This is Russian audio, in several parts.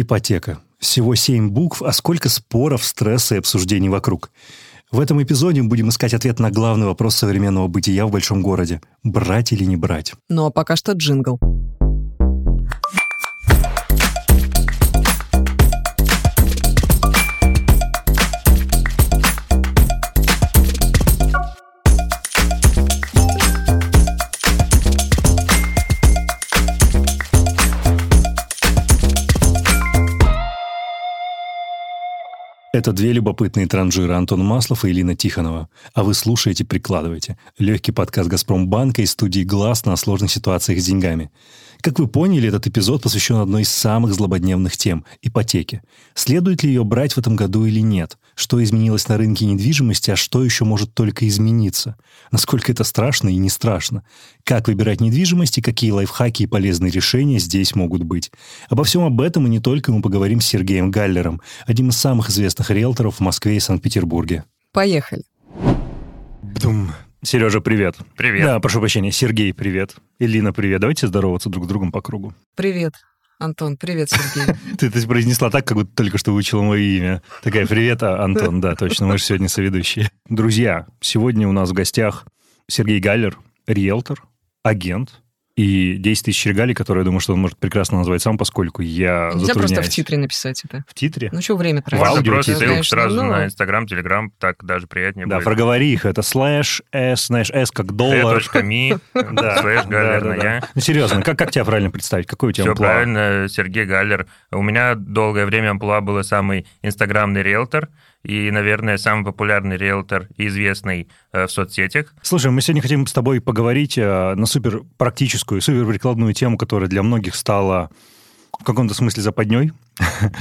Ипотека. Всего семь букв, а сколько споров, стресса и обсуждений вокруг. В этом эпизоде мы будем искать ответ на главный вопрос современного бытия в большом городе. Брать или не брать? Ну а пока что джингл. Это две любопытные транжиры Антон Маслов и Елена Тихонова. А вы слушаете, прикладываете. Легкий подкаст «Газпромбанка» из студии «Глаз» на сложных ситуациях с деньгами. Как вы поняли, этот эпизод посвящен одной из самых злободневных тем – ипотеке. Следует ли ее брать в этом году или нет? Что изменилось на рынке недвижимости, а что еще может только измениться? Насколько это страшно и не страшно? Как выбирать недвижимость и какие лайфхаки и полезные решения здесь могут быть? Обо всем об этом и не только мы поговорим с Сергеем Галлером, одним из самых известных риэлторов в Москве и Санкт-Петербурге. Поехали. Бдум. Сережа, привет. Привет. Да, прошу прощения. Сергей, привет. Элина, привет. Давайте здороваться друг с другом по кругу. Привет, Антон. Привет, Сергей. Ты это произнесла так, как будто только что выучила мое имя. Такая, привет, а, Антон. Да, точно, мы же сегодня соведущие. Друзья, сегодня у нас в гостях Сергей Галлер, риэлтор, агент, и 10 тысяч регалий, которые я думаю, что он может прекрасно назвать сам, поскольку я Нельзя затрудняюсь. просто в титре написать это. В титре? Ну что время тратить? Можно аудио просто ссылку Знаешь, сразу ну, на Инстаграм, Телеграм, так даже приятнее Да, будет. проговори их. Это слэш S, знаешь, S как доллар. Да, слэш да, Галлер да, на да. я. Ну, серьезно, как, как тебя правильно представить? Какой у тебя Все правильно, Сергей Галлер. У меня долгое время амплуа был самый инстаграмный риэлтор и, наверное, самый популярный риэлтор и известный э, в соцсетях. Слушай, мы сегодня хотим с тобой поговорить э, на супер практическую, супер прикладную тему, которая для многих стала в каком-то смысле западней.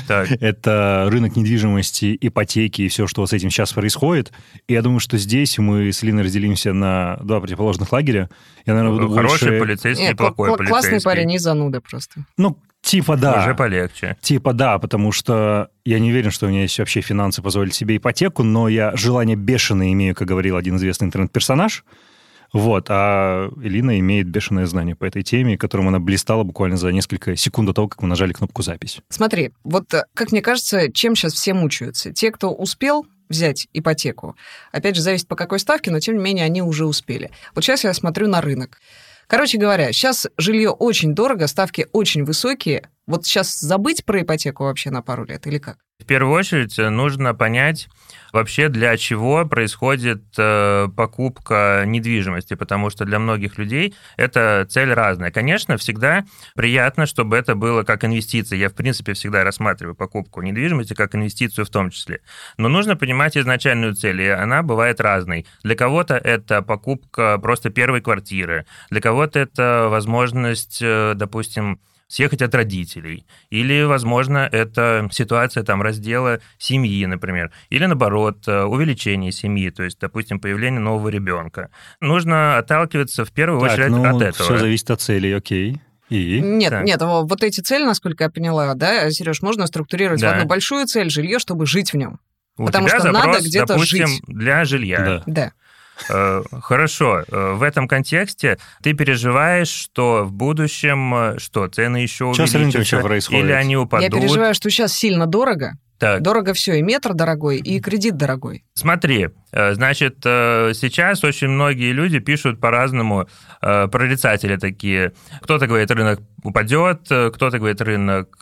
Так, Это рынок недвижимости, ипотеки и все, что с этим сейчас происходит. И я думаю, что здесь мы с Линой разделимся на два противоположных лагеря. Я, наверное, буду хороший больше... полицейский Не, и плохой кла- классный полицейский. парень и зануда просто. Ну, типа да. Уже полегче. Типа да, потому что я не уверен, что у меня есть вообще финансы позволить себе ипотеку, но я желание бешеное имею, как говорил один известный интернет-персонаж. Вот, а Элина имеет бешеное знание по этой теме, которым она блистала буквально за несколько секунд до того, как мы нажали кнопку «Запись». Смотри, вот э, как мне кажется, чем сейчас все мучаются? Те, кто успел взять ипотеку, опять же, зависит по какой ставке, но тем не менее они уже успели. Вот сейчас я смотрю на рынок. Короче говоря, сейчас жилье очень дорого, ставки очень высокие. Вот сейчас забыть про ипотеку вообще на пару лет или как? В первую очередь э, нужно понять вообще, для чего происходит э, покупка недвижимости, потому что для многих людей это цель разная. Конечно, всегда приятно, чтобы это было как инвестиция. Я, в принципе, всегда рассматриваю покупку недвижимости как инвестицию в том числе. Но нужно понимать изначальную цель, и она бывает разной. Для кого-то это покупка просто первой квартиры, для кого-то это возможность, э, допустим, съехать от родителей. Или, возможно, это ситуация там раздела семьи, например. Или, наоборот, э, увеличение семьи, то есть, допустим, появление нового ребенка. Нужно отталкиваться в первую Так, очередь ну, от этого. все зависит от цели, окей. И? Нет, Так. нет, во- вот эти цели, насколько я поняла, да, Сереж, можно структурировать Да. в одну большую цель жилье, чтобы жить в нем. У потому тебя что надо запрос, где-то допустим, жить. для жилья. Да. Да. Э, Хорошо. Э, В этом контексте ты переживаешь, что в будущем, э, что цены еще Что с рынком увеличатся, или они упадут. Я переживаю, что сейчас сильно дорого. Так. Дорого все, и метр дорогой, и кредит дорогой. Смотри, э, значит, э, сейчас очень многие люди пишут по-разному, э, прорицатели такие. Кто-то говорит, рынок упадет, кто-то говорит, рынок,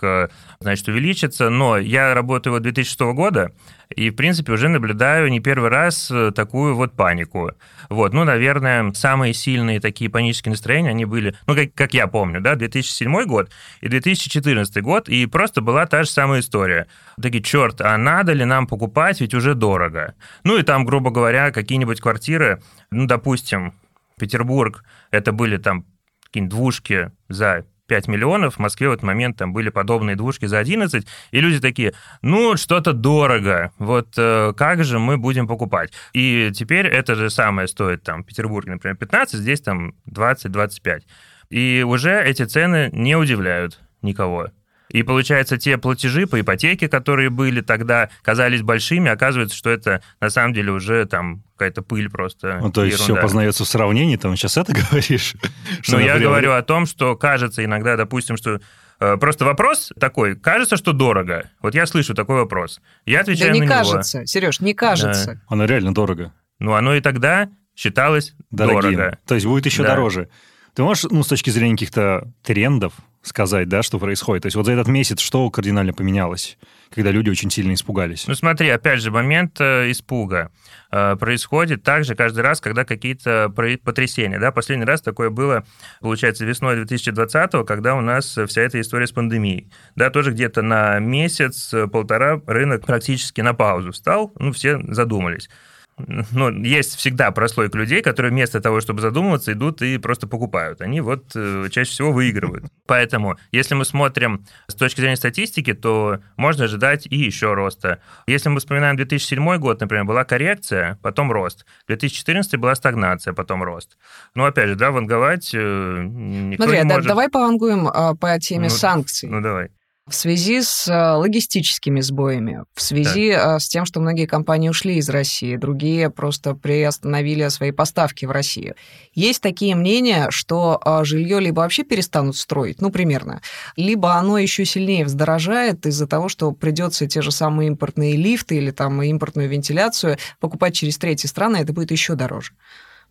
значит, увеличится, но я работаю вот 2006 года, и, в принципе, уже наблюдаю не первый раз такую вот панику. Вот, ну, наверное, самые сильные такие панические настроения, они были, ну, как, как я помню, да, 2007 год и 2014 год, и просто была та же самая история. Такие, черт, а надо ли нам покупать, ведь уже дорого. Ну, и там, грубо говоря, какие-нибудь квартиры, ну, допустим, Петербург, это были там какие-нибудь двушки за 5 миллионов, в Москве в этот момент там были подобные двушки за 11, и люди такие, ну, что-то дорого, вот э, как же мы будем покупать? И теперь это же самое стоит там в Петербурге, например, 15, здесь там 20-25. И уже эти цены не удивляют никого. И получается, те платежи по ипотеке, которые были тогда, казались большими, оказывается, что это на самом деле уже там какая-то пыль просто. Ну, то есть все ерунда. познается в сравнении, там сейчас это говоришь? Что, Но я например, говорю о том, что кажется иногда, допустим, что Э, просто вопрос такой, кажется, что дорого. Вот я слышу такой вопрос. Я отвечаю да не на кажется, него. Сереж, не кажется. Да. Оно реально дорого. Ну, оно и тогда считалось Дорогим. дорого. То есть будет еще да. дороже. Ты можешь, ну, с точки зрения каких-то трендов сказать, да, что происходит? То есть вот за этот месяц что кардинально поменялось? когда люди очень сильно испугались. Ну смотри, опять же, момент э, испуга э, происходит также каждый раз, когда какие-то потрясения. Да? Последний раз такое было, получается, весной 2020 когда у нас вся эта история с пандемией. Да, тоже где-то на месяц, полтора рынок практически на паузу стал, ну, все задумались ну, есть всегда прослойка людей, которые вместо того, чтобы задумываться, идут и просто покупают. Они вот э, чаще всего выигрывают. Поэтому, если мы смотрим с точки зрения статистики, то можно ожидать и еще роста. Если мы вспоминаем 2007 год, например, была коррекция, потом рост. 2014 была стагнация, потом рост. Ну, опять же, да, ванговать э, никто Смотри, не да, может. давай повангуем а, по теме ну, санкций. Ну, давай в связи с э, логистическими сбоями, в связи так. Э, с тем, что многие компании ушли из России, другие просто приостановили свои поставки в Россию. Есть такие мнения, что э, жилье либо вообще перестанут строить, ну, примерно, либо оно еще сильнее вздорожает из-за того, что придется те же самые импортные лифты или там импортную вентиляцию покупать через третьи страны, это будет еще дороже.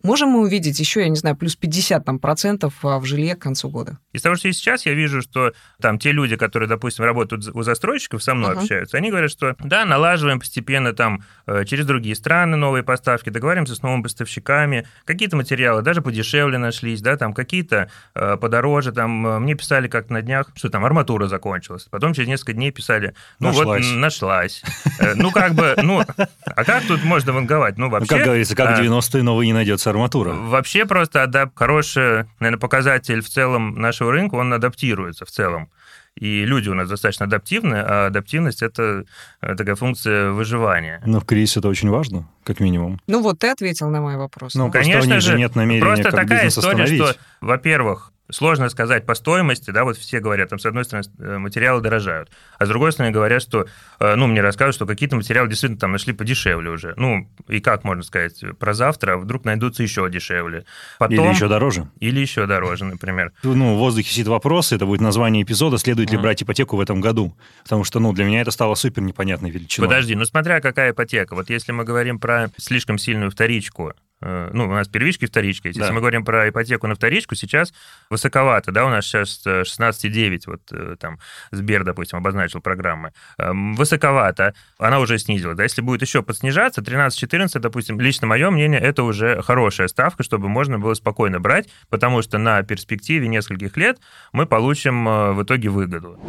Можем мы увидеть еще, я не знаю, плюс 50 там, процентов а, в жилье к концу года? Из того, что есть сейчас, я вижу, что там те люди, которые, допустим, работают у застройщиков, со мной uh-huh. общаются, они говорят, что да, налаживаем постепенно там э, через другие страны новые поставки, договариваемся с новыми поставщиками, какие-то материалы даже подешевле нашлись, да, там какие-то э, подороже, там э, мне писали как на днях, что там арматура закончилась, потом через несколько дней писали, ну нашлась. вот нашлась. Ну как бы, ну, а как тут можно ванговать? Ну вообще... Как говорится, как 90-е новые не найдется арматура. Вообще просто адап... хороший, наверное, показатель в целом нашего рынка, он адаптируется в целом. И люди у нас достаточно адаптивны, а адаптивность – это э, такая функция выживания. Но в кризисе это очень важно, как минимум. Ну вот ты ответил на мой вопрос. Ну, конечно же, нет намерения просто такая история, что, во-первых, Сложно сказать по стоимости, да, вот все говорят, там, с одной стороны, э, материалы дорожают, а с другой стороны, говорят, что, э, ну, мне рассказывают, что какие-то материалы действительно там нашли подешевле уже. Ну, и как можно сказать, про завтра вдруг найдутся еще дешевле. Потом... Или еще дороже. Или еще дороже, например. Ну, в воздухе сидит вопрос, это будет название эпизода, следует ли брать ипотеку в этом году. Потому что, ну, для меня это стало супер непонятной величиной. Подожди, ну, смотря какая ипотека. Вот если мы говорим про слишком сильную вторичку, ну, у нас первичка и вторичка. Если да. мы говорим про ипотеку на вторичку, сейчас высоковато, да, у нас сейчас 16,9, э, вот э, там Сбер, допустим, обозначил программы. Эм, высоковато, она уже снизила, да, если будет еще подснижаться, 13-14, допустим, лично мое мнение, это уже хорошая ставка, чтобы можно было спокойно брать, потому что на перспективе нескольких лет мы получим в итоге выгоду.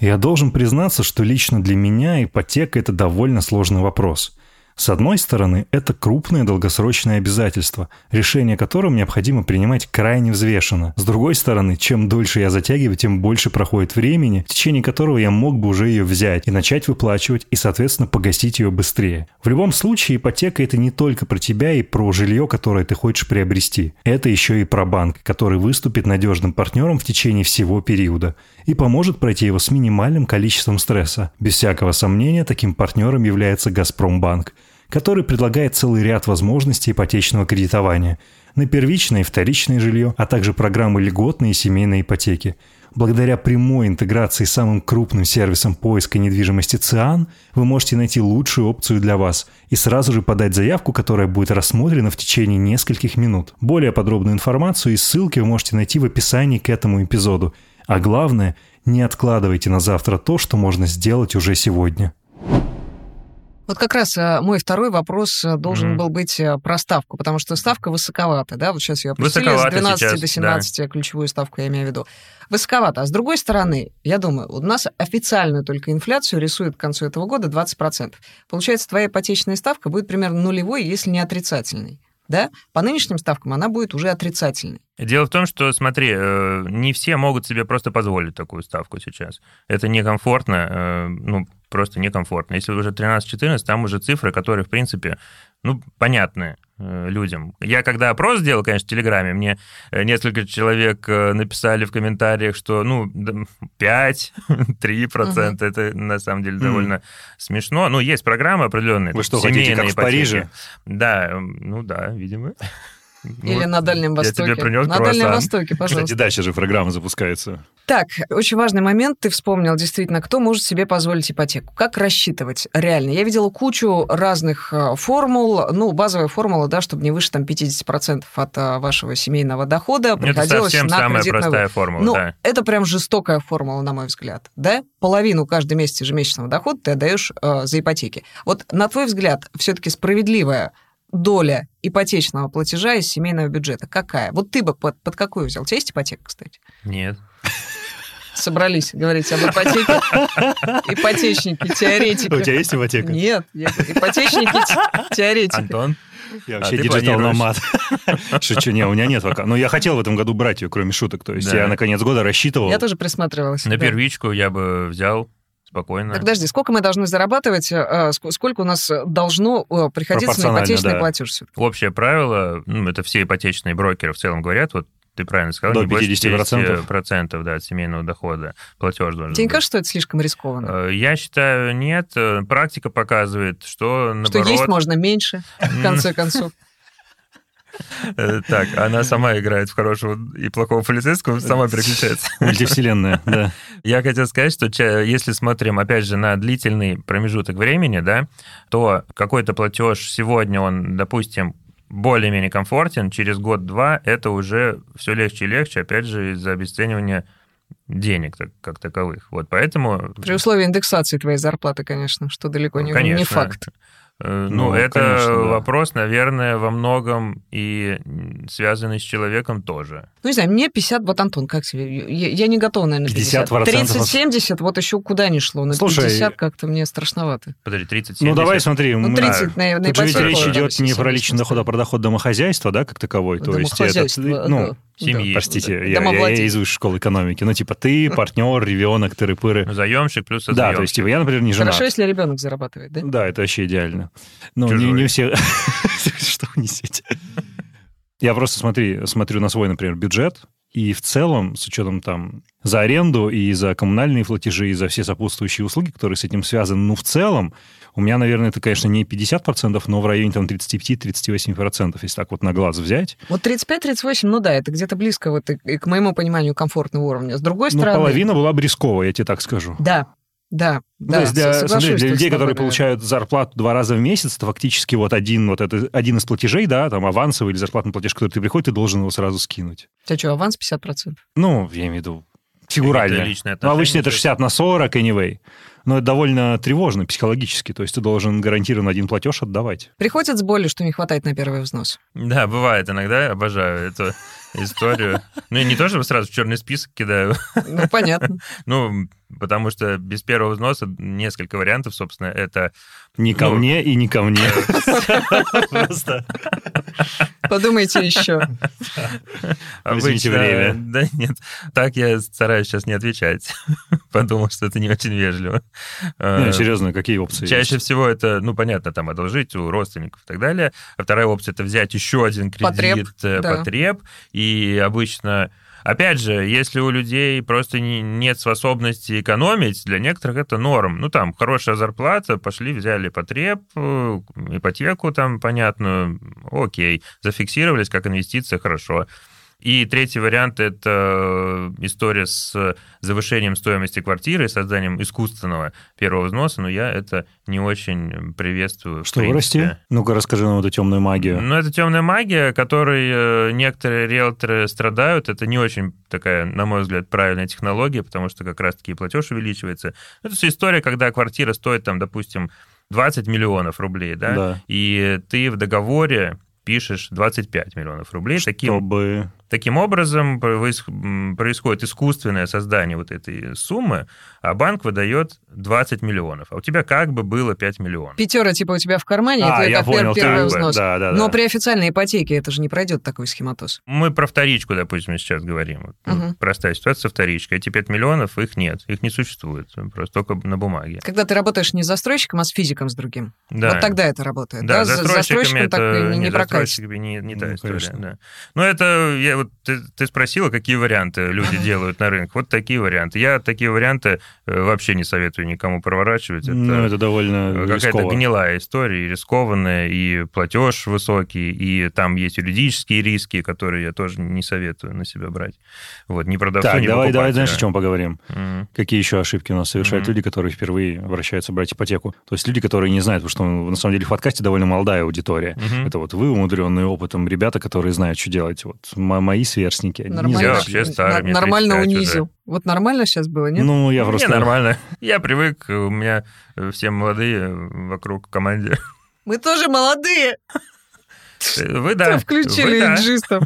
Я должен признаться, что лично для меня ипотека – это довольно сложный вопрос – с одной стороны, это крупное долгосрочное обязательство, решение которым необходимо принимать крайне взвешенно. С другой стороны, чем дольше я затягиваю, тем больше проходит времени, в течение которого я мог бы уже ее взять и начать выплачивать, и, соответственно, погасить ее быстрее. В любом случае, ипотека – это не только про тебя и про жилье, которое ты хочешь приобрести. Это еще и про банк, который выступит надежным партнером в течение всего периода и поможет пройти его с минимальным количеством стресса. Без всякого сомнения, таким партнером является «Газпромбанк», который предлагает целый ряд возможностей ипотечного кредитования на первичное и вторичное жилье, а также программы льготной и семейной ипотеки. Благодаря прямой интеграции с самым крупным сервисом поиска недвижимости ЦИАН вы можете найти лучшую опцию для вас и сразу же подать заявку, которая будет рассмотрена в течение нескольких минут. Более подробную информацию и ссылки вы можете найти в описании к этому эпизоду. А главное, не откладывайте на завтра то, что можно сделать уже сегодня. Вот как раз э, мой второй вопрос э, должен mm-hmm. был быть э, про ставку, потому что ставка высоковата, да, вот сейчас ее опустили с 12 сейчас, до 17, да. ключевую ставку я имею в виду. Высоковато. А с другой стороны, я думаю, у нас официальную только инфляцию рисует к концу этого года 20%. Получается, твоя ипотечная ставка будет примерно нулевой, если не отрицательной да, по нынешним ставкам она будет уже отрицательной. Дело в том, что, смотри, не все могут себе просто позволить такую ставку сейчас. Это некомфортно, ну, просто некомфортно. Если уже 13-14, там уже цифры, которые, в принципе, ну, понятны э, людям. Я когда опрос сделал, конечно, в Телеграме, мне э, несколько человек э, написали в комментариях, что, ну, 5, 3 процента, угу. это на самом деле довольно mm. смешно. Ну, есть программы определенные. Вы что, хотите, как в Париже? Да, ну да, видимо. Или на Дальнем Востоке. Я тебе принес На круассан. Дальнем Востоке, пожалуйста. Кстати, дальше же программа запускается. Так, очень важный момент, ты вспомнил действительно, кто может себе позволить ипотеку. Как рассчитывать реально? Я видела кучу разных э, формул. Ну, базовая формула, да, чтобы не выше там 50% от э, вашего семейного дохода Ну, Это приходилось совсем на самая простая формула, Ну, да. это прям жестокая формула, на мой взгляд, да? Половину каждый месяц ежемесячного дохода ты отдаешь э, за ипотеки. Вот на твой взгляд, все-таки справедливая доля ипотечного платежа из семейного бюджета какая? Вот ты бы под, под какую взял? У тебя есть ипотека, кстати? Нет. Собрались говорить об ипотеке. Ипотечники, теоретики. У тебя есть ипотека? Нет, ипотечники, те- теоретики. Антон? Я А вообще ты digital nomad. Шучу, не, у меня нет пока. Но я хотел в этом году брать ее, кроме шуток. То есть Да. я на конец года рассчитывал. Я тоже присматривалась. На да. первичку я бы взял спокойно. Так подожди, сколько мы должны зарабатывать, э, ск- сколько у нас должно э, приходиться на ипотечный да. платеж? всё-таки? Общее правило, ну, это все ипотечные брокеры в целом говорят, вот ты правильно сказал, До не больше 50%. 50% да, от семейного дохода платеж должен Тебе не кажется, что это слишком рискованно? Э, Я считаю, нет. Э, Практика показывает, что Что наоборот... есть можно меньше, в конце концов. Э, Так, она сама играет в хорошего и плохого полицейского, сама переключается. Мультивселенная, да. Я хотел сказать, что если смотрим, опять же, на длительный промежуток времени, да, то какой-то платеж сегодня, он, допустим, более-менее комфортен, через год-два это уже все легче и легче, опять же, из-за обесценивания денег так- как таковых. Вот поэтому... При условии индексации твоей зарплаты, конечно, что далеко не, Конечно. не факт. Э, Ну, Ну, это конечно, да. вопрос, наверное, во многом и связанный с человеком тоже. Ну, не знаю, мне 50, вот Антон, как тебе? Я, я не готова, наверное, 50. 50%. 30-70, вот еще куда ни шло. На Слушай, 50 как-то мне страшновато. Подожди, 30 Ну, давай 70. смотри. Ну, мы- 30 на, на Тут же ведь речь да, идет не 70 про личный доход, а про доход домохозяйства, да, как таковой. То есть это, Домохозяйство, ну, да. семьи. простите, я, я- я из высшей школы экономики. Ну, типа, ты, партнер, ребенок, тыры-пыры. Заемщик плюс Да, заемщик. то есть, типа, я, например, не женат. Хорошо, если ребенок зарабатывает, да? Да, это вообще идеально. Ну, не, не все... Что вы несете? Я просто смотри, смотрю на свой, например, бюджет, и в целом, с учетом там за аренду и за коммунальные платежи, и за все сопутствующие услуги, которые с этим связаны, ну, в целом, у меня, наверное, это, конечно, не 50%, но в районе там 35-38%, если так вот на глаз взять. Вот 35-38, ну да, это где-то близко вот и, и к моему пониманию комфортного уровня. С другой Ну, стороны... половина была бы рисковая, я тебе так скажу. Да, да, Ну, да. то есть для, смотри, для людей, которые да. получают зарплату два раза в месяц, это фактически вот один, вот это, один из платежей, да, там авансовый или зарплатный платеж, который ты приходит, ты должен его сразу скинуть. У тебя что, аванс 50%? Ну, я имею в виду фигурально. Какие-то личные Ну, обычно это то есть. 60 на 40, anyway. Но это довольно тревожно психологически. То есть ты должен гарантированно один платеж отдавать. Приходит с болью, что не хватает на первый взнос. Да, бывает иногда, обожаю эту историю. Ну, и не то, чтобы сразу в черный список кидаю, Ну, понятно. ну, потому что без первого взноса несколько вариантов, собственно, это... Не ко Ну. мне и не ко мне. Просто. Подумайте еще. Возьмите обычно- время. Да нет, так я стараюсь сейчас не отвечать. Подумал, что это не очень вежливо. Не, Э, серьезно, какие опции Чаще есть? всего это, ну, понятно, там одолжить у родственников и так далее. А вторая опция это взять еще один кредит Потреб, э, да. потреб. Обычно, опять же, если у людей просто не- нет способности экономить, для некоторых это норм. Ну, там, хорошая зарплата, пошли, взяли потреб, э, ипотеку там, понятную, окей, зафиксировались как инвестиция, хорошо. И третий вариант – это история с завышением стоимости квартиры и созданием искусственного первого взноса, но я это не очень приветствую. Что, вырасти? Ну-ка, расскажи нам эту темную магию. Ну, это темная магия, которой э, некоторые риэлторы страдают. Это не очень такая, на мой взгляд, правильная технология, потому что как раз-таки платеж увеличивается. Это все история, когда квартира стоит, там, допустим, 20 миллионов рублей, да, Да. и ты в договоре пишешь 25 миллионов рублей. Чтобы... таким образом проис- м, происходит искусственное создание вот этой суммы, а банк выдает 20 миллионов, а у тебя как бы было 5 миллионов. Пятера типа у тебя в кармане, А, это я как понял, первый как бы, взнос. да, да, Но да. при официальной ипотеке это же не пройдет такой схематоз. Мы про вторичку, допустим, сейчас говорим. Ну, Мгм. Простая ситуация со вторичкой. Эти 5 миллионов, их нет, их не существует, просто только на бумаге. Когда ты работаешь не с застройщиком, а с физиком с другим. Да. Вот тогда это работает. Да, С застройщиками застройщиком это так и не, не не прокатит. застройщиками не, не та Ну, история. Да. Но это я вот ты, ты спросила, какие варианты люди делают на рынке. Вот такие варианты. Я такие варианты э, вообще не советую никому проворачивать. Это, ну, это довольно Какая-то рисково. гнилая история, и рискованная, и платеж высокий, и там есть юридические риски, которые я тоже не советую на себя брать. Вот, не продавцу, так, не давай, давай, знаешь, о чем поговорим? Мгм. Какие еще ошибки у нас совершают Мгм. люди, которые впервые обращаются брать ипотеку? То есть люди, которые не знают, потому что на самом деле в подкасте довольно молодая аудитория. Мгм. Это вот вы, умудренные опытом, ребята, которые знают, что делать. Вот мои сверстники. они не Нормально, Я вообще старый, мне нормально 35 уже. унизил. Вот нормально сейчас было, нет? Ну, я Мне просто... нормально. Я привык, у меня э, все молодые вокруг в команде. Мы тоже молодые. Э, Вы да. Включили вы да. иджистов.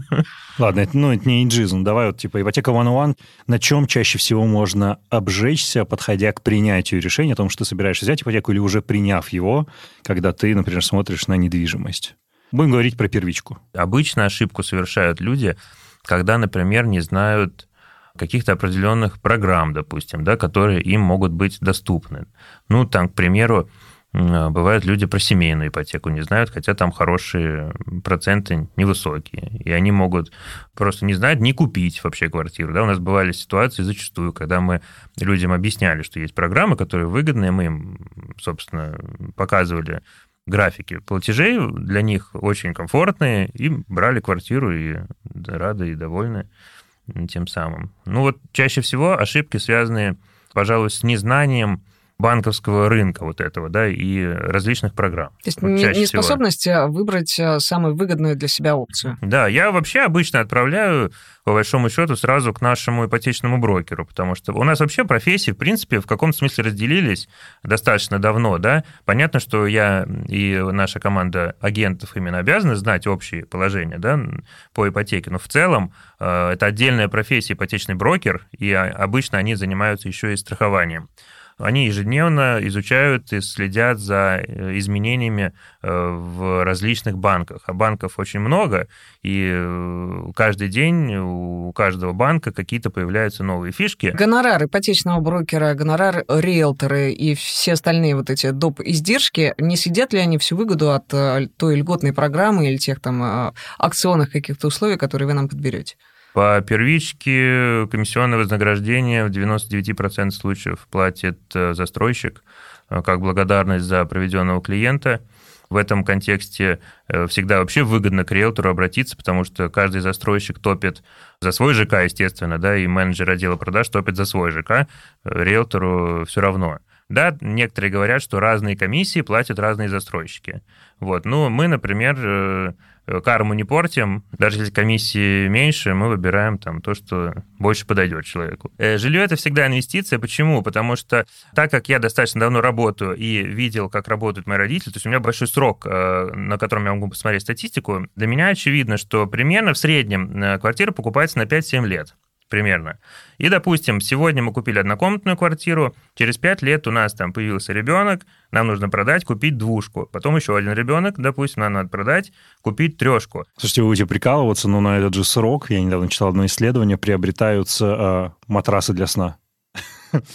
Ладно, это, ну, это не иджизм. Давай вот, типа, ипотека 101. На чем чаще всего можно обжечься, подходя к принятию решения о том, что ты собираешься взять ипотеку или уже приняв его, когда ты, например, смотришь на недвижимость? Будем говорить про первичку. Обычно ошибку совершают люди, когда, например, не знают каких-то определенных программ, допустим, да, которые им могут быть доступны. Ну, там, к примеру, бывают люди про семейную ипотеку не знают, хотя там хорошие проценты невысокие, и они могут просто не знать, не купить вообще квартиру. Да, у нас бывали ситуации зачастую, когда мы людям объясняли, что есть программы, которые выгодные, мы им, собственно, показывали графики платежей для них очень комфортные, и брали квартиру и рады и довольны тем самым. Ну вот чаще всего ошибки связаны, пожалуй, с незнанием банковского рынка вот этого, да, и различных программ. То есть Вот не- неспособность а, выбрать а, самую выгодную для себя опцию. Да, я вообще обычно отправляю, по большому счету, сразу к нашему ипотечному брокеру, потому что у нас вообще профессии, в принципе, в каком-то смысле разделились достаточно давно, да. Понятно, что я и наша команда агентов именно обязаны знать общие положения, да, по ипотеке, но в целом э, это отдельная профессия ипотечный брокер, и а, обычно они занимаются еще и страхованием. Они ежедневно изучают и следят за э, изменениями э, в различных банках. А банков очень много, и э, каждый день у каждого банка какие-то появляются новые фишки. Гонорар ипотечного брокера, гонорар риэлторы и все остальные вот эти доп. издержки, не сидят ли они всю выгоду от той льготной программы или тех там акционных каких-то условий, которые вы нам подберете? По первичке комиссионное вознаграждение в 99% случаев платит э, застройщик э, как благодарность за проведенного клиента. В этом контексте э, всегда вообще выгодно к риэлтору обратиться, потому что каждый застройщик топит за свой ЖК, естественно, да, и менеджер отдела продаж топит за свой ЖК, риэлтору все равно. Да, некоторые говорят, что разные комиссии платят разные застройщики. Вот. Ну, мы, например, карму не портим. Даже если комиссии меньше, мы выбираем там то, что больше подойдет человеку. Э, Жилье это всегда инвестиция. Почему? Потому что так как я достаточно давно работаю и видел, как работают мои родители, то есть у меня большой срок, э, на котором я могу посмотреть статистику, для меня очевидно, что примерно в среднем э, квартира покупается на 5-7 лет примерно. И, допустим, сегодня мы купили однокомнатную квартиру, через 5 лет у нас там появился ребенок, нам нужно продать, купить двушку. Потом еще один ребенок, допустим, нам надо продать, купить трешку. Слушайте, вы будете прикалываться, но на этот же срок, я недавно читал одно исследование, приобретаются э, матрасы для сна.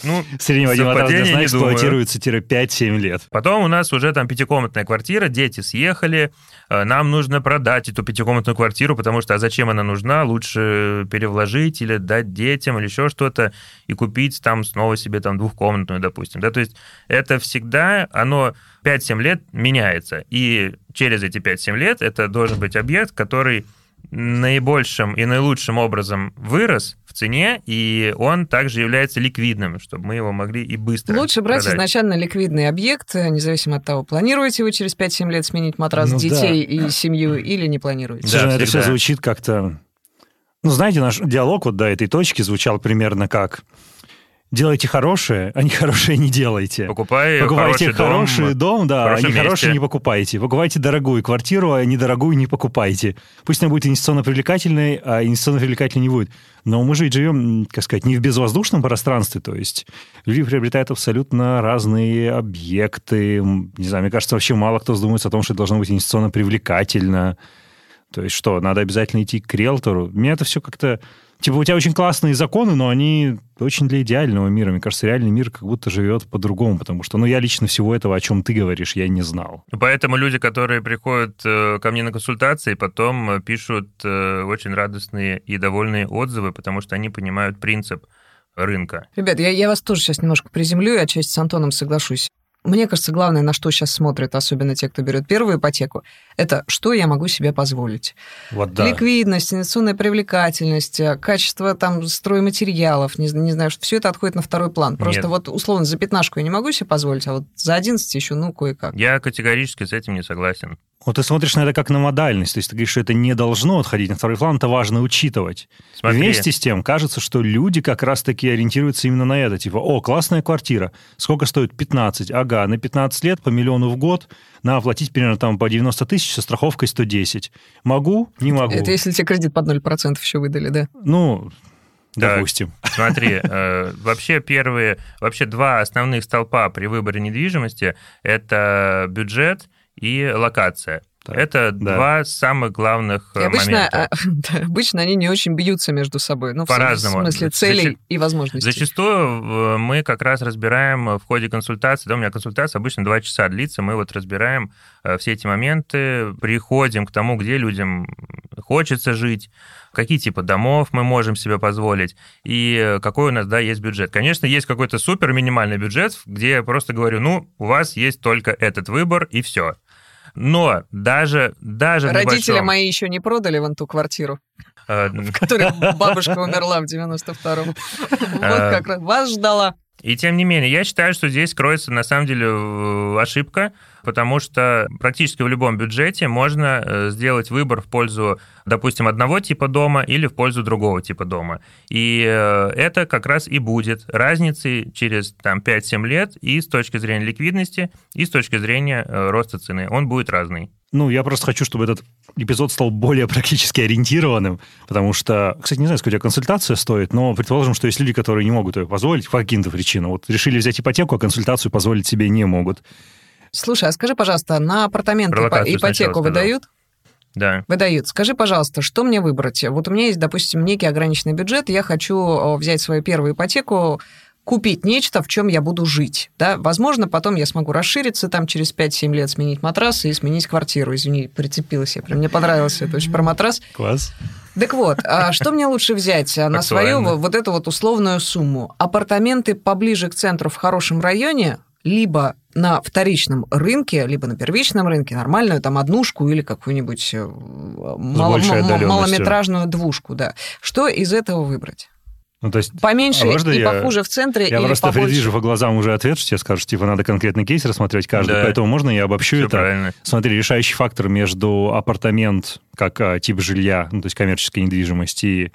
Ну, Среднего думаю. эксплуатируется 5-7 лет. Потом у нас уже там пятикомнатная квартира, дети съехали, э, нам нужно продать эту пятикомнатную квартиру, потому что а зачем она нужна? Лучше перевложить или дать детям или еще что-то и купить там снова себе там двухкомнатную, допустим. Да, то есть это всегда, оно 5-7 лет меняется. И через эти 5-7 лет это должен быть объект, который наибольшим и наилучшим образом вырос в цене, и он также является ликвидным, чтобы мы его могли и быстро Лучше брать продать. изначально ликвидный объект, э, независимо от того, планируете вы через 5-7 лет сменить матрас Ну детей и семью или не планируете. Да, Слушай, ну это все звучит как-то... Ну, знаете, наш диалог вот до этой точки звучал примерно как «делайте хорошее, а не хорошее не делайте». Покупай Покупайте хороший дом, дом, да, а хорошем не хороший месте. не покупайте. Покупайте дорогую квартиру, а недорогую не покупайте. Пусть она будет инвестиционно привлекательной, а инвестиционно привлекательной не будет. Но мы же ведь живем, как сказать, не в безвоздушном пространстве, то есть люди приобретают абсолютно разные объекты. Не знаю, мне кажется, вообще мало кто задумывается о том, что это должно быть инвестиционно привлекательно. То есть что, надо обязательно идти к риэлтору? Мне это все как-то... Типа, у тебя очень классные законы, но они очень для идеального мира. Мне кажется, реальный мир как будто живет по-другому, потому что, ну, я лично всего этого, о чем ты говоришь, я не знал. Поэтому люди, которые приходят э, ко мне на консультации, потом э, пишут э, очень радостные и довольные отзывы, потому что они понимают принцип рынка. Ребят, я, я вас тоже сейчас немножко приземлю, я отчасти с Антоном соглашусь. Мне кажется, главное, на что сейчас смотрят, особенно те, кто берет первую ипотеку, это что я могу себе позволить. Вот да. Ликвидность, инвестиционная привлекательность, э, качество там стройматериалов, не, не знаю, что все это отходит на второй план. Просто Нет. вот условно за пятнашку я не могу себе позволить, а вот за 11 еще ну кое-как. Я категорически с этим не согласен. Вот ты смотришь на это как на модальность, то есть ты говоришь, что это не должно отходить на второй план, это важно учитывать. Смотри. Вместе с тем, кажется, что люди как раз-таки ориентируются именно на это. Типа, о, классная квартира, сколько стоит? 15. Ага, на 15 лет по миллиону в год, надо оплатить примерно там по 90 тысяч со страховкой 110. Могу? Не могу. Это если тебе кредит под 0% еще выдали, да? Ну, Да. допустим. Смотри, э, вообще первые, вообще два основных столпа при выборе недвижимости – это бюджет и локация. Так, это да. два самых главных И э, обычно, момента. а, да, обычно они не очень бьются между собой. Ну, в По-разному. смысле целей Зачи- и возможностей. Зачастую мы как раз разбираем в ходе консультации, да, у меня консультация обычно два часа длится, мы вот разбираем э, все эти моменты, приходим к тому, где людям хочется жить, какие типа домов мы можем себе позволить, и какой у нас, да, есть бюджет. Конечно, есть какой-то супер минимальный бюджет, где я просто говорю, ну, у вас есть только этот выбор, и все. Но даже, даже Родители небольшом, мои еще не продали вон ту квартиру, э, в которой бабушка умерла в 92-м. Вот А. как раз. Вас ждала. И тем не менее, я считаю, что здесь кроется на самом деле ошибка, потому что практически в любом бюджете можно э, сделать выбор в пользу, допустим, одного типа дома или в пользу другого типа дома. И э, это как раз и будет разницей через там, 5-7 лет и с точки зрения ликвидности, и с точки зрения э, роста цены. Он будет разный. Ну, я просто хочу, чтобы этот эпизод стал более практически ориентированным, потому что, кстати, не знаю, сколько у тебя консультация стоит, но предположим, что есть люди, которые не могут ее позволить по каким-то причинам. Вот решили взять ипотеку, а консультацию позволить себе не могут. Слушай, а скажи, пожалуйста, на апартаменты ипотеку сначала выдают? Да. Выдают. Скажи, пожалуйста, что мне выбрать? Вот у меня есть, допустим, некий ограниченный бюджет, я хочу взять свою первую ипотеку, купить нечто, в чем я буду жить. Да? Возможно, потом я смогу расшириться, там через 5-7 лет сменить матрас и сменить квартиру. Извини, прицепилась я. Прям мне понравилось это очень про матрас. Класс. Так вот, а что мне лучше взять а, на свою вот эту вот условную сумму? Апартаменты поближе к центру в хорошем районе, либо на вторичном рынке, либо на первичном рынке нормальную там однушку или какую-нибудь э, мало- малометражную двушку, да. Что из этого выбрать? Ну, то есть Поменьше А и я- похуже в центре я или просто побольше? предвижу по глазам уже ответ, что тебе скажешь, типа, надо конкретный кейс рассмотреть каждый, Да. поэтому можно я обобщу Все это? правильно. Смотри, решающий фактор между апартамент как а, тип жилья, ну, то есть коммерческой недвижимости, и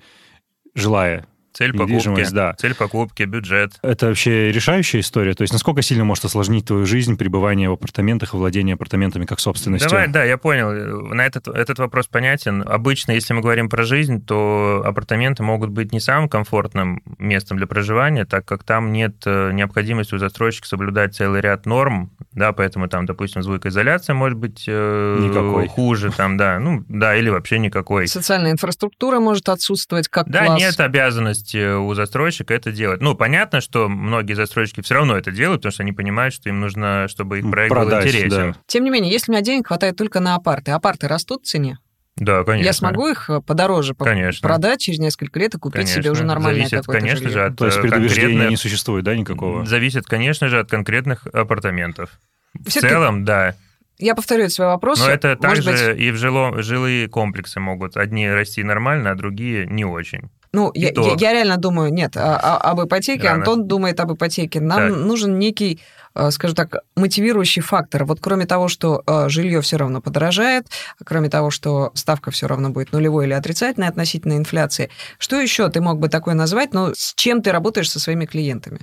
жилая Цель покупки, да. цель покупки, бюджет. Это вообще решающая история? То есть насколько сильно может осложнить твою жизнь пребывание в апартаментах и владение апартаментами как собственностью? Давай, да, я понял. На этот, этот вопрос понятен. Обычно, если мы говорим про жизнь, то апартаменты могут быть не самым комфортным местом для проживания, так как там нет э, необходимости у застройщика соблюдать целый ряд норм, да, поэтому там, допустим, звукоизоляция может быть э, Никакой. хуже, там, да, ну, да, или вообще никакой. Социальная инфраструктура может отсутствовать как Да, класс. нет обязанности у застройщика это делать. Ну, понятно, что многие застройщики все равно это делают, потому что они понимают, что им нужно, чтобы их проект был Продать, интересен. да. Тем не менее, если у меня денег хватает только на апарты, апарты растут в цене? Да, конечно. Я смогу их э, подороже по- Конечно. продать через несколько лет и купить Конечно. себе уже нормальное Зависит, какое-то конечно жилье? же, от То есть э, предубеждения не существует, да, никакого? Зависит, конечно же, от конкретных апартаментов. В целом, да. Я повторю свой вопрос. Но это Может также быть, и в жило, жилые комплексы могут. Одни расти нормально, а другие не очень. Ну, я, я- я реально думаю, нет, а- а- об ипотеке, Рано. Антон думает об ипотеке. Нам Так. нужен некий, э, скажем так, мотивирующий фактор. Вот кроме того, что э, жилье все равно подорожает, кроме того, что ставка все равно будет нулевой или отрицательной относительно инфляции, что еще ты мог бы такое назвать, ну, с чем ты работаешь со своими клиентами?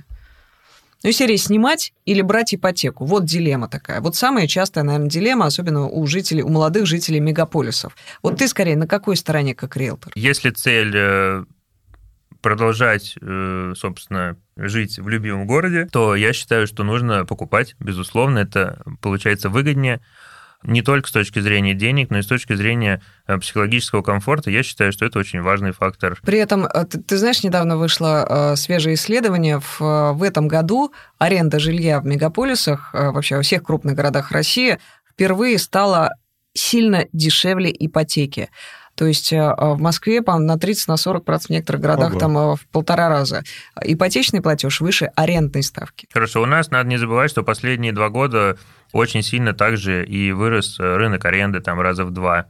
Ну, серии снимать или брать ипотеку. Вот дилемма такая. Вот самая частая, наверное, дилемма, особенно у жителей, у молодых жителей мегаполисов. Вот ты скорее на какой стороне как риэлтор? Если цель э, продолжать, э, собственно, жить в любимом городе, то я считаю, что нужно покупать, безусловно, это получается выгоднее. не только с точки зрения денег, но и с точки зрения э, психологического комфорта. Я считаю, что это очень важный фактор. При этом, э, ты, ты знаешь, недавно вышло свежее исследование. В, в этом году аренда жилья в мегаполисах, вообще во всех крупных городах России, впервые стала сильно дешевле ипотеки. То есть э, в Москве, на 30 на 40 процентов в некоторых городах Ого. там э, в полтора раза. Ипотечный платеж выше арендной ставки. Хорошо, у нас надо не забывать, что последние два года очень сильно также и вырос э, рынок аренды там раза в два.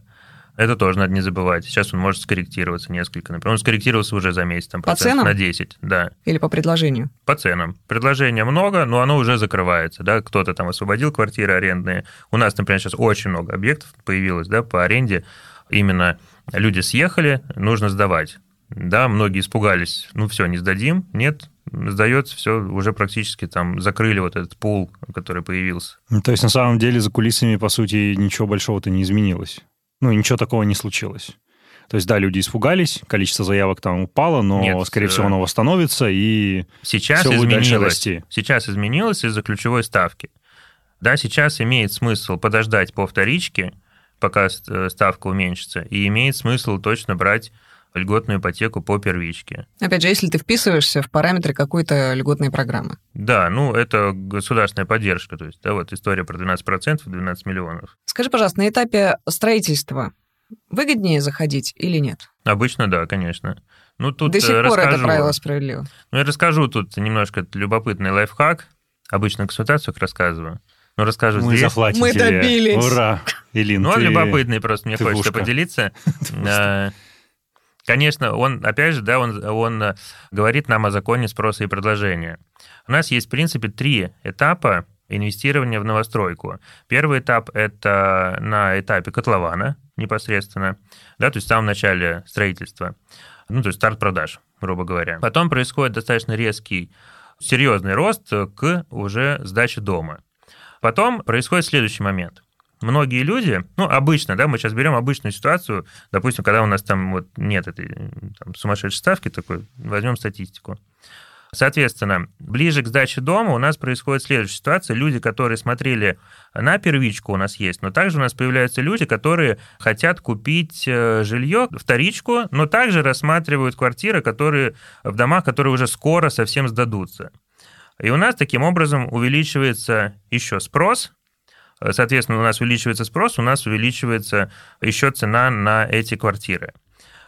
Это тоже надо не забывать. Сейчас он может скорректироваться несколько. Например, он скорректировался уже за месяц, там, По процентов ценам? на 10, да. Или по предложению. По ценам. Предложения много, но оно уже закрывается, да, кто-то там освободил квартиры арендные. У нас, например, сейчас очень много объектов появилось, да, по аренде. Именно люди съехали, нужно сдавать. Да, многие испугались, ну все, не сдадим. Нет, сдается все, уже практически там закрыли вот этот пул, который появился. Ну, То есть, на самом деле, за кулисами, по сути, ничего большого-то не изменилось. Ну, ничего такого не случилось. То есть, да, люди испугались, количество заявок там упало, но, Нет, скорее всего, э, оно восстановится, и Сейчас будет дальше изменилось. расти. Сейчас изменилось из-за ключевой ставки. Да, сейчас имеет смысл подождать по вторичке, пока ст- ставка уменьшится, и имеет смысл точно брать льготную ипотеку по первичке. Опять же, если ты вписываешься в параметры какой-то льготной программы. Да, ну это государственная поддержка, то есть, да, вот история про 12%, 12 миллионов. Скажи, пожалуйста, на этапе строительства выгоднее заходить или нет? Обычно, да, конечно. Ну, тут До сих э, пор это расскажу. правило справедливо. Ну, я расскажу тут немножко любопытный лайфхак. Обычно в консультациях рассказываю. Но расскажу мы здесь. заплатим Мы тебе. добились. Ура! Илин, Ну, он ты- любопытный, просто мне ты хочется пушка. поделиться. А, Конечно, он, опять же, да, он, он э, говорит нам о законе спроса и предложения. У нас есть, в принципе, три этапа инвестирования в новостройку. Первый этап – это на этапе котлована непосредственно, да, то есть в самом начале строительства, ну, то есть старт продаж, грубо говоря. Потом происходит достаточно резкий, серьезный рост к уже сдаче дома. Потом происходит следующий момент. Многие люди, ну, обычно, да, мы сейчас берем обычную ситуацию, допустим, когда у нас там вот нет этой там, сумасшедшей ставки такой, возьмем статистику. Соответственно, ближе к сдаче дома у нас происходит следующая ситуация. Люди, которые смотрели на первичку, у нас есть, но также у нас появляются люди, которые хотят купить э, жилье, вторичку, но также рассматривают квартиры, которые в домах, которые уже скоро совсем сдадутся. И у нас таким образом увеличивается еще спрос, Соответственно, у нас увеличивается спрос, у нас увеличивается еще цена на эти квартиры.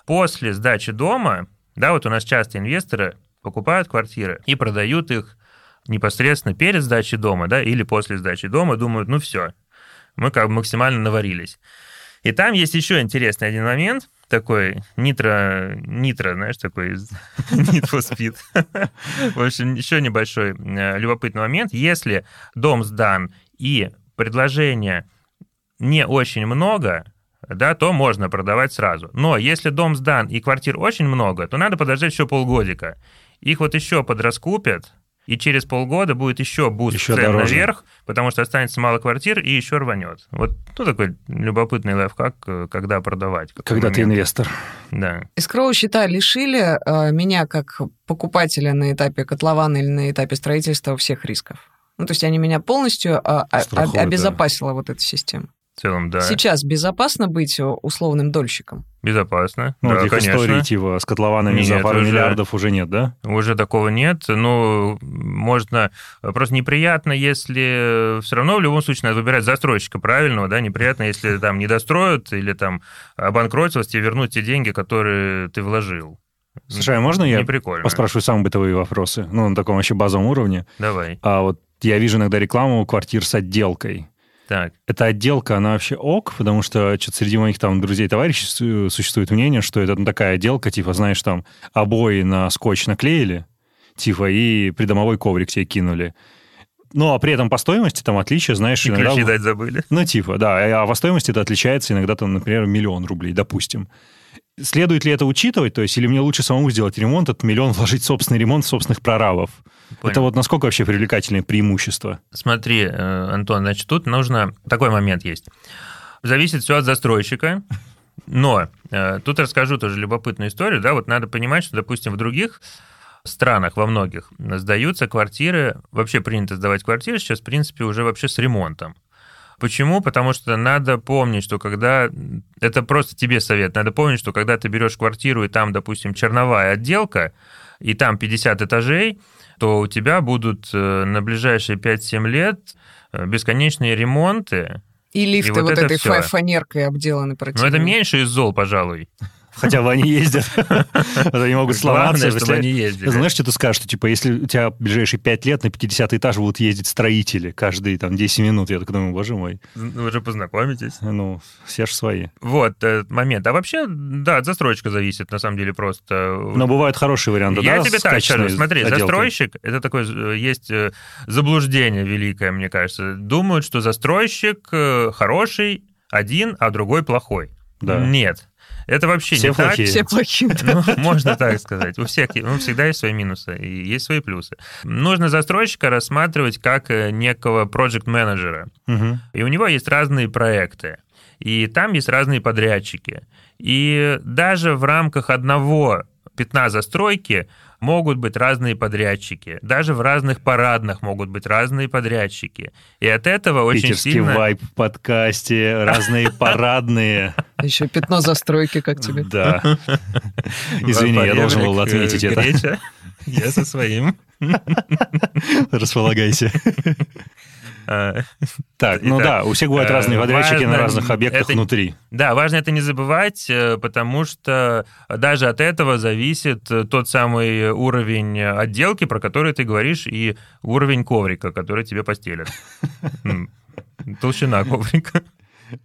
После сдачи дома, да, вот у нас часто инвесторы покупают квартиры и продают их непосредственно перед сдачей дома, да, или после сдачи дома, думают, ну все, мы как бы максимально наварились. И там есть еще интересный один момент, такой нитро, нитро, знаешь, такой Need for Speed. В общем, еще небольшой э, любопытный момент. Если дом сдан и предложения не очень много, да, то можно продавать сразу. Но если дом сдан и квартир очень много, то надо подождать еще полгодика. Их вот еще подраскупят, и через полгода будет еще буст Еще цен дороже. наверх, потому что останется мало квартир и еще рванет. Вот ну, такой любопытный лайфхак, э, когда продавать. Когда ты момент. инвестор. Да. Эскроу счета лишили э, меня как покупателя на этапе котлована или на этапе строительства всех рисков. Ну, то есть они меня полностью а, а, Страхуют, да. обезопасила вот эта система. Целом, да. Сейчас безопасно быть э, условным дольщиком? Безопасно. Ну, да, этих конечно. историй, типа, с котлованами за Нет, пару уже- миллиардов уже нет, да? Уже такого нет. Ну, можно... Просто неприятно, если... Все равно в любом случае надо выбирать застройщика правильного, да, неприятно, если там не достроят или там обанкротилось, тебе вернуть те деньги, которые ты вложил. Слушай, а можно я Не прикольно. поспрашиваю самые бытовые вопросы? Ну, на таком вообще базовом уровне. Давай. А вот я вижу иногда рекламу квартир с отделкой. Так. Эта отделка, она вообще ок, потому что что-то среди моих там друзей, товарищей су- существует мнение, что это ну, такая отделка, типа, знаешь, там обои на скотч наклеили, типа, и придомовой коврик тебе кинули. Ну, а при этом по стоимости там отличие, знаешь, И иногда... ключи дать забыли. Ну, типа, да. А по стоимости это отличается иногда, там, например, миллион рублей, допустим. Следует ли это учитывать? То есть, или мне лучше самому сделать ремонт, этот миллион вложить в собственный ремонт собственных прорабов? Понял. Это вот насколько вообще привлекательное преимущество? Смотри, э, Антон, значит, тут нужно... Такой момент есть. Зависит все от застройщика, но э, тут расскажу тоже любопытную историю, да, вот надо понимать, что, допустим, в других странах, во многих, сдаются квартиры, вообще принято сдавать квартиры сейчас, в принципе, уже вообще с ремонтом. Почему? Потому что надо помнить, что когда... Это просто тебе совет. Надо помнить, что когда ты берешь квартиру, и там, допустим, черновая отделка, и там 50 этажей, то у тебя будут э, на ближайшие 5-7 лет э, бесконечные ремонты. И лифты вот вот, это этой всё. фанеркой обделаны Но противно. это меньше из зол, пожалуй. Хотя бы они ездят. Они могут сломаться. Чтобы они ездили. Знаешь, что ты скажешь? Что, типа, если у тебя в ближайшие пять лет на 50 этаж будут ездить строители каждые там 10 минут, я такой думаю, боже мой, Вы уже познакомитесь. ну, все же свои. Вот момент. А вообще, да, от застройщика зависит, на самом деле, просто. Но бывают хорошие варианты, Я тебе так скажу, смотри, застройщик, это такое, э, есть э, заблуждение великое, мне кажется. Думают, что застройщик э, хороший один, а другой плохой. Да. Нет. Это вообще Все не плохие. Все плохие. так. Ну, можно так сказать. У всех ну, всегда есть свои минусы и есть свои плюсы. Нужно застройщика рассматривать как э, некого проект-менеджера. Мгм. И у него есть разные проекты. И там есть разные подрядчики. И даже в рамках одного пятна застройки могут быть разные подрядчики. Даже в разных парадных могут быть разные подрядчики. И от этого очень Питерский сильно... вайп в подкасте, разные парадные. Еще пятно застройки, как тебе. Да. Извини, я должен был Поребрик, отметить э, это. Я со своим. Располагайся. А, Так, ну да, у всех бывают э, разные подрядчики на разных объектах внутри. Да, важно это не забывать, э, потому что даже от этого зависит э, тот самый уровень отделки, про который ты говоришь, и уровень коврика, который тебе постелят. Толщина коврика.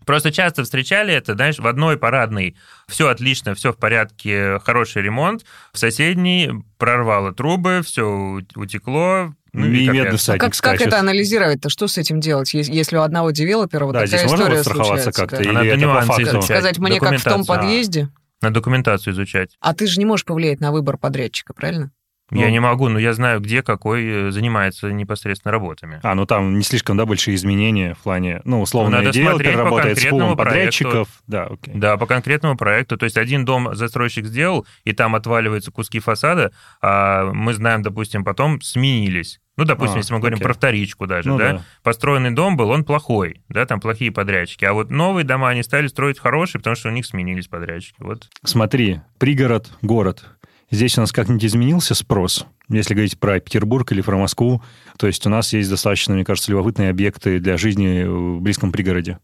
Просто часто встречали это, знаешь, в одной парадной все отлично, все в порядке, хороший ремонт, в соседней прорвало трубы, все утекло. Ну, капец. всадник А как, как это анализировать-то? Что с этим делать, ес- если у одного девелопера вот Да, такая здесь можно история страховаться случается, как-то? да? Или это по факту? изучать. Сказать мне, как в том подъезде, На документацию изучать. а ты же не можешь повлиять на выбор подрядчика, правильно? Я Ну. не могу, но я знаю, где какой э, занимается непосредственно работами. А, ну там не слишком, да, большие изменения в плане, ну, условно, надо девелопер работает с пулом проекту. подрядчиков. Да, окей. Да, по конкретному проекту. То есть один дом застройщик сделал, и там отваливаются куски фасада, а мы знаем, допустим, потом сменились. Ну, допустим, А, если мы говорим окей. про вторичку даже, Ну да? да. Построенный дом был, он плохой, да, там плохие подрядчики. А вот новые дома они стали строить хорошие, потому что у них сменились подрядчики. Вот. Смотри, пригород, город. Здесь у нас как-нибудь изменился спрос, если говорить про Петербург или про Москву. То есть у нас есть достаточно, мне кажется, любопытные объекты для жизни в близком пригороде.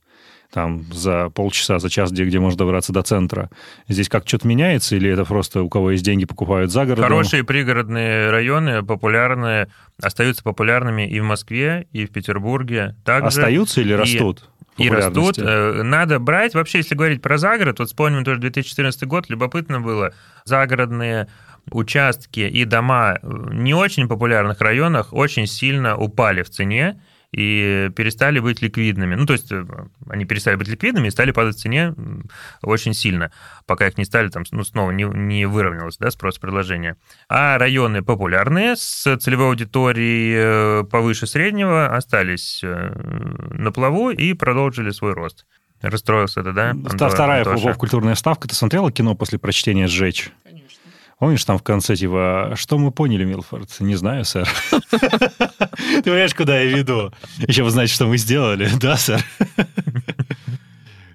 Там за полчаса, за час, где, где можно добраться до центра. Здесь как что-то меняется, или это просто у кого есть деньги, покупают за городом? Хорошие пригородные районы, популярные, остаются популярными и в Москве, и в Петербурге. Также Остаются или и- растут? И растут. Э, Надо брать, вообще, если говорить про загород, вот вспомним тоже 2014 год, любопытно было, загородные участки и дома в не очень популярных районах очень сильно упали в цене и перестали быть ликвидными. Ну, то есть э, они перестали быть ликвидными и стали падать в цене очень сильно, пока их не стали, там, ну, снова не, не выровнялось, да, спрос-предложение. А районы популярные с целевой аудиторией э, повыше среднего остались э, на плаву и продолжили свой рост. Расстроился это, да? Антон- Вторая Антоша? Культурная ставка. Ты смотрела кино после прочтения «Сжечь»? Помнишь, там в конце, типа, что мы поняли, Милфорд? Не знаю, сэр. Ты понимаешь, куда я веду? Еще вы знаете, что мы сделали, да, сэр?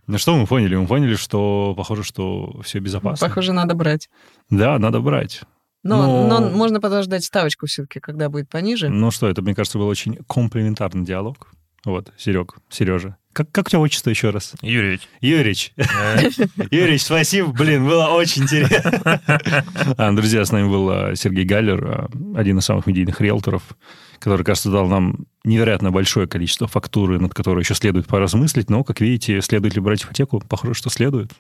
Ну что мы поняли? Мы поняли, что похоже, что все безопасно. Похоже, надо брать. Да, надо брать. Но, Но- но можно подождать ставочку все-таки, когда будет пониже. Ну что, это, мне кажется, был очень комплементарный диалог. Вот, Серег, Сережа. Как, как у тебя отчество еще раз? Юрьевич, Юрич. э, Юрич, спасибо, блин, было очень интересно. А, Друзья, с нами был а, Сергей Галлер, а, один из самых медийных риэлторов, который, кажется, дал нам невероятно большое количество фактуры, над которой еще следует поразмыслить, но, как видите, следует ли брать ипотеку? Похоже, что следует.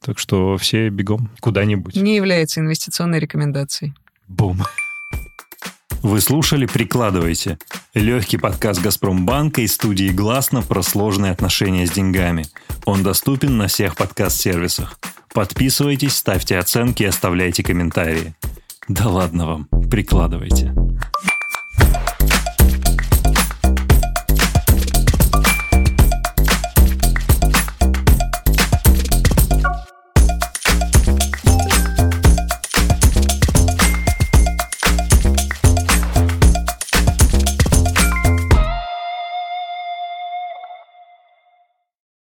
Так что все бегом куда-нибудь. Не является инвестиционной рекомендацией. Бум. Вы слушали «Прикладывайте» – легкий подкаст «Газпромбанка» и студии «Гласно» про сложные отношения с деньгами. Он доступен на всех подкаст-сервисах. Подписывайтесь, ставьте оценки и оставляйте комментарии. Да ладно вам, прикладывайте.